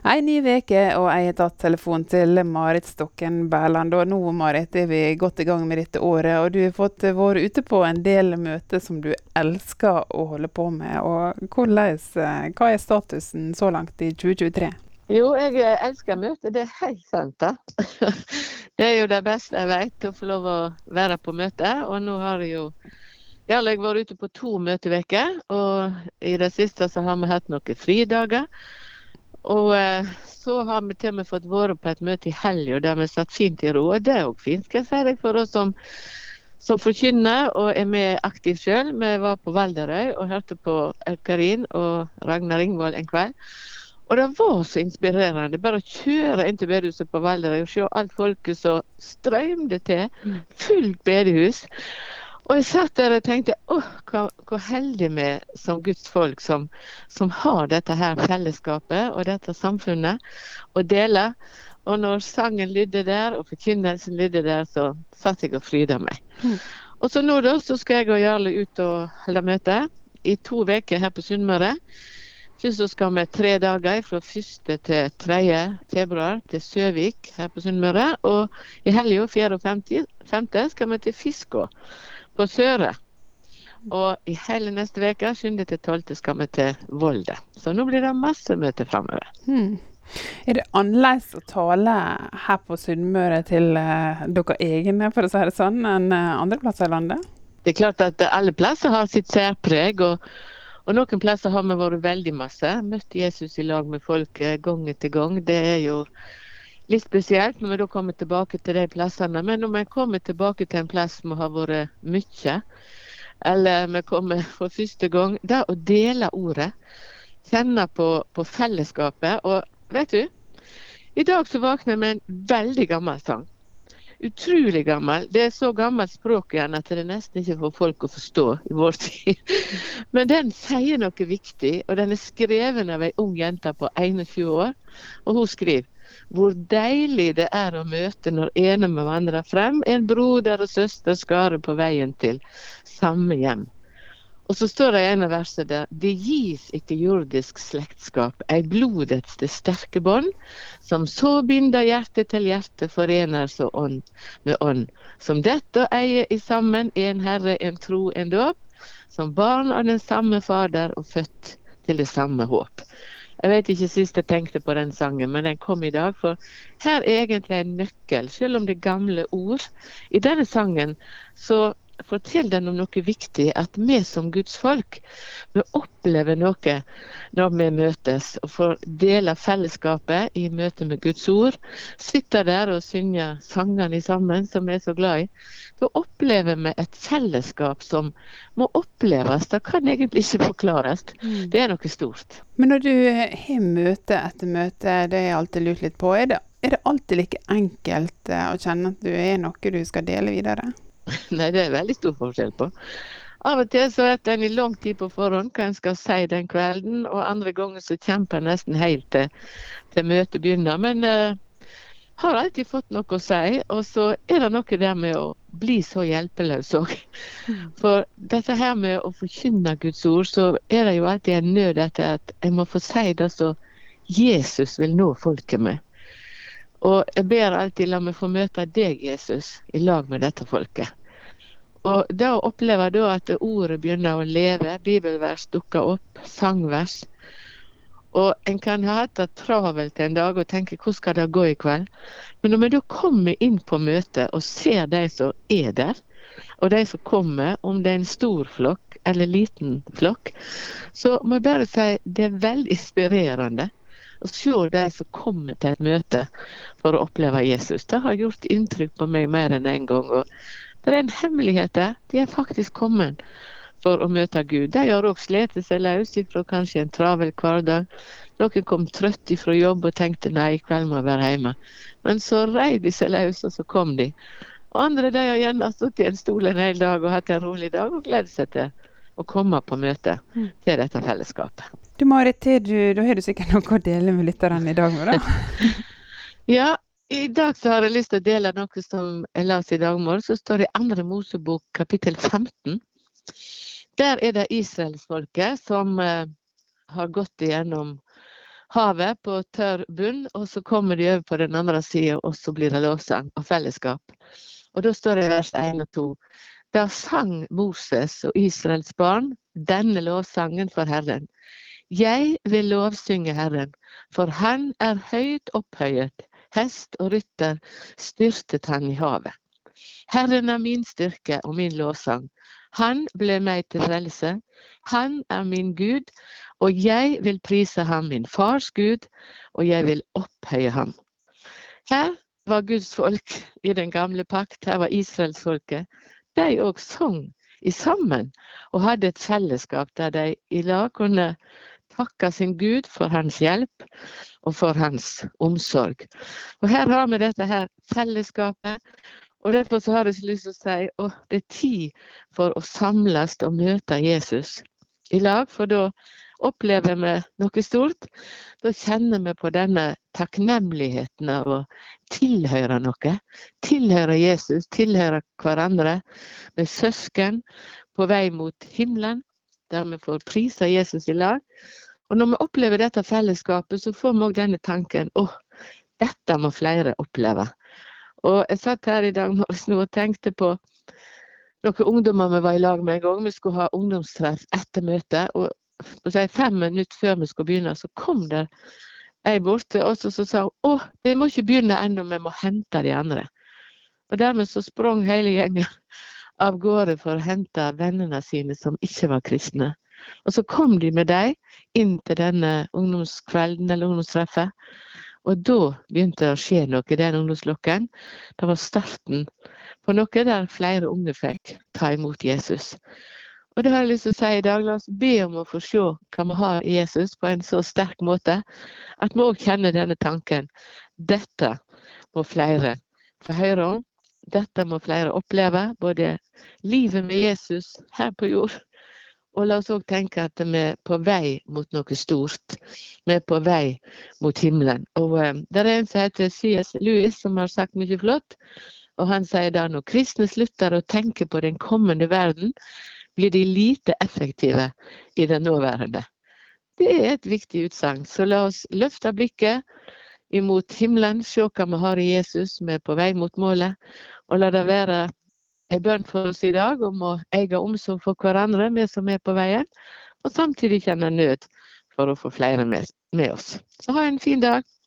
Ei ny uke, og jeg har tatt telefon til Marit Stokken Berland. Og nå Marit, er vi godt i gang med dette året, og du har fått vært ute på en del møter som du elsker å holde på med. Og hvordan, hva er statusen så langt i 2023? Jo, jeg elsker møter, det er helt sant. da. Det er jo det beste jeg vet, å få lov å være på møte. Og nå har jeg jo jeg har vært ute på to møteuker, og i det siste så har vi hatt noen fridager. Og eh, så har vi til og med fått være på et møte i helga der vi satt fint i råde. Og fint, skal jeg si deg, for oss som, som forkynner og er med aktivt sjøl. Vi var på Valderøy og hørte på Karin og Ragnar Ringvold en kveld. Og det var så inspirerende. Bare å kjøre inn til bedehuset på Valderøy og se alt folket som strømde til. Fullt bedehus. Og jeg satt der og tenkte åh, hvor, hvor heldige vi er som Guds folk som, som, har dette her fellesskapet og dette samfunnet å dele. Og når sangen lydde der og forkynnelsen lydde der, så satt jeg og fryda meg. Mm. Og så nå da, så skal jeg og Jarle ut og holde møte i to uker her på Sunnmøre. Først så skal vi tre dager fra 1. til 3. februar til Søvik her på Sunnmøre. Og i helga 4. og 5. skal vi til Fiskå på Søre. Og i hele neste uke, 7. til 12., skal vi til Volda. Så nå blir det masse møter framover. Hmm. Er det annerledes å tale her på Sunnmøre til uh, dere egne, for å si det sånn, enn uh, andre plasser i landet? Det er klart at alle plasser har sitt særpreg. og, og noen plasser har vi vært veldig masse. Møtt Jesus i lag med folk uh, gang etter gang. Det er jo litt spesielt når vi da kommer tilbake til de plassene. Men når vi kommer tilbake til en plass som har vært mye, eller vi kommer for første gang, det å dele ordet, kjenne på, på fellesskapet. Og vet du, i dag så våkner jeg med en veldig gammel sang. Utrolig gammel. Det er så gammelt språk igjen at det nesten ikke får folk å forstå i vår tid. Men den sier noe viktig, og den er skrevet av ei ung jente på 21 år. Og hun skriver hvor deilig det er å møte når ene med vandre frem, en broder og søster skare på veien til samme hjem. Og så står det i en av versene der det gis ikke jordisk slektskap, ei blodets det sterke bånd, som så binder hjerte til hjerte, forener så ånd med ånd. Som dette eier i sammen en Herre, en tro, en dåp, som barn av den samme Fader og født til det samme håp. Jeg vet ikke sist jeg tenkte på den sangen, men den kom i dag. For her er egentlig en nøkkel, selv om det er gamle ord. I denne sangen så forteller den om noe viktig. At vi som Guds folk, vi opplever noe når vi møtes. Og får dele fellesskapet i møte med Guds ord. Sitte der og synge sangene sammen, som vi er så glad i. Da opplever vi et fellesskap som må oppleves. Det kan egentlig ikke forklares. Mm. Det er noe stort. Men når du har møte etter møte, det har jeg alltid lurt litt på. Er det, er det alltid like enkelt eh, å kjenne at du er noe du skal dele videre? Nei, det er veldig stor forskjell på. Av og til så vet en i lang tid på forhånd hva en skal si den kvelden, og andre ganger så kjemper en nesten helt til, til møtet begynner. Men uh, har alltid fått noe å si. Og så er det noe der med å bli så hjelpeløs òg. Mm. For dette her med å forkynne Guds ord, så er det jo alltid en nød etter at jeg må få si det som Jesus vil nå folket med. Og jeg ber alltid la meg få møte deg, Jesus, i lag med dette folket. Og da opplever jeg at ordet begynner å leve, bibelvers dukker opp, sangvers, og en kan ha hatt det travelt en dag og tenke hvordan skal det gå i kveld. Men når vi da kommer inn på møtet og ser de som er der, og de som kommer, om det er en stor flokk eller liten flokk, så må jeg bare si det er veldig inspirerende å se de som kommer til et møte for å oppleve Jesus. Det har gjort inntrykk på meg mer enn én en gang. og Det er en hemmelighet der. De er faktisk kommet for å møte Gud. De har òg slitt seg løs fra kanskje en travel hverdag. Noen kom trøtt fra jobb og tenkte nei, i kveld må jeg være hjemme. Men så reiv de seg løs, og så kom de. Og andre de har gjerne stått i en stol en hel dag og hatt en rolig dag og gledet seg til å komme på møte mm. til dette fellesskapet. Du Marit, da har du sikkert noe å dele med lytterne i dag? da? ja, i dag så har jeg lyst til å dele noe som jeg las i dag morges. Så står det i andre Mosebok kapittel 15. Der er det israelsfolket som eh, har gått igjennom havet på tørr bunn, og så kommer de over på den andre sida, og så blir det lovsang og fellesskap. Og da står det i vers 1 og 2. Da sang Moses og Israels barn denne lovsangen for Herren. Jeg vil lovsynge Herren, for Han er høyt opphøyet. Hest og rytter styrtet han i havet. Herren er min styrke og min lovsang. Han ble meg til frelse. Han er min Gud, og jeg vil prise ham, min fars Gud, og jeg vil opphøye ham. Her var Guds folk i den gamle pakt, her var israelsfolket. De òg sang sammen og hadde et fellesskap der de i lag kunne takke sin Gud for hans hjelp og for hans omsorg. Og Her har vi dette her fellesskapet. Og Derfor så har jeg lyst til å si at det er tid for å samles og møte Jesus i lag. For da opplever vi noe stort. Da kjenner vi på denne takknemligheten av å tilhøre noe. Tilhøre Jesus, tilhøre hverandre. Med søsken på vei mot himmelen, der vi får prise Jesus i lag. Og når vi opplever dette fellesskapet, så får vi òg denne tanken åh, dette må flere oppleve. Og jeg satt her i dag og tenkte på noen ungdommer vi var i lag med en gang. Vi skulle ha ungdomstreff etter møtet. Og fem minutter før vi skulle begynne, så kom det ei bort til oss og så sa hun, å, vi må ikke begynne ennå, vi må hente de andre. Og dermed så sprang hele gjengen av gårde for å hente vennene sine som ikke var kristne. Og så kom de med dem inn til denne ungdomskvelden eller ungdomstreffet. Og da begynte det å skje noe i den ungdomslokken. Det var starten på noe der flere unge fikk ta imot Jesus. Og det har jeg lyst til å si i dag. La oss be om å få se hva vi har i Jesus på en så sterk måte at vi òg kjenner denne tanken. Dette må flere få høre om. Dette må flere oppleve. Både livet med Jesus her på jord. Og la oss òg tenke at vi er på vei mot noe stort. Vi er på vei mot himmelen. Og um, det er en som heter C.S. Lewis, som har sagt mye flott. Og han sier da når kristne slutter å tenke på den kommende verden, blir de lite effektive i den nåværende. Det er et viktig utsagn. Så la oss løfte blikket imot himmelen, se hva vi har i Jesus, vi er på vei mot målet. Og la det være en bønn for oss i dag om å eie omsorg for hverandre, vi som er på veien. Og samtidig kjenne nød for å få flere med, med oss. Så ha en fin dag.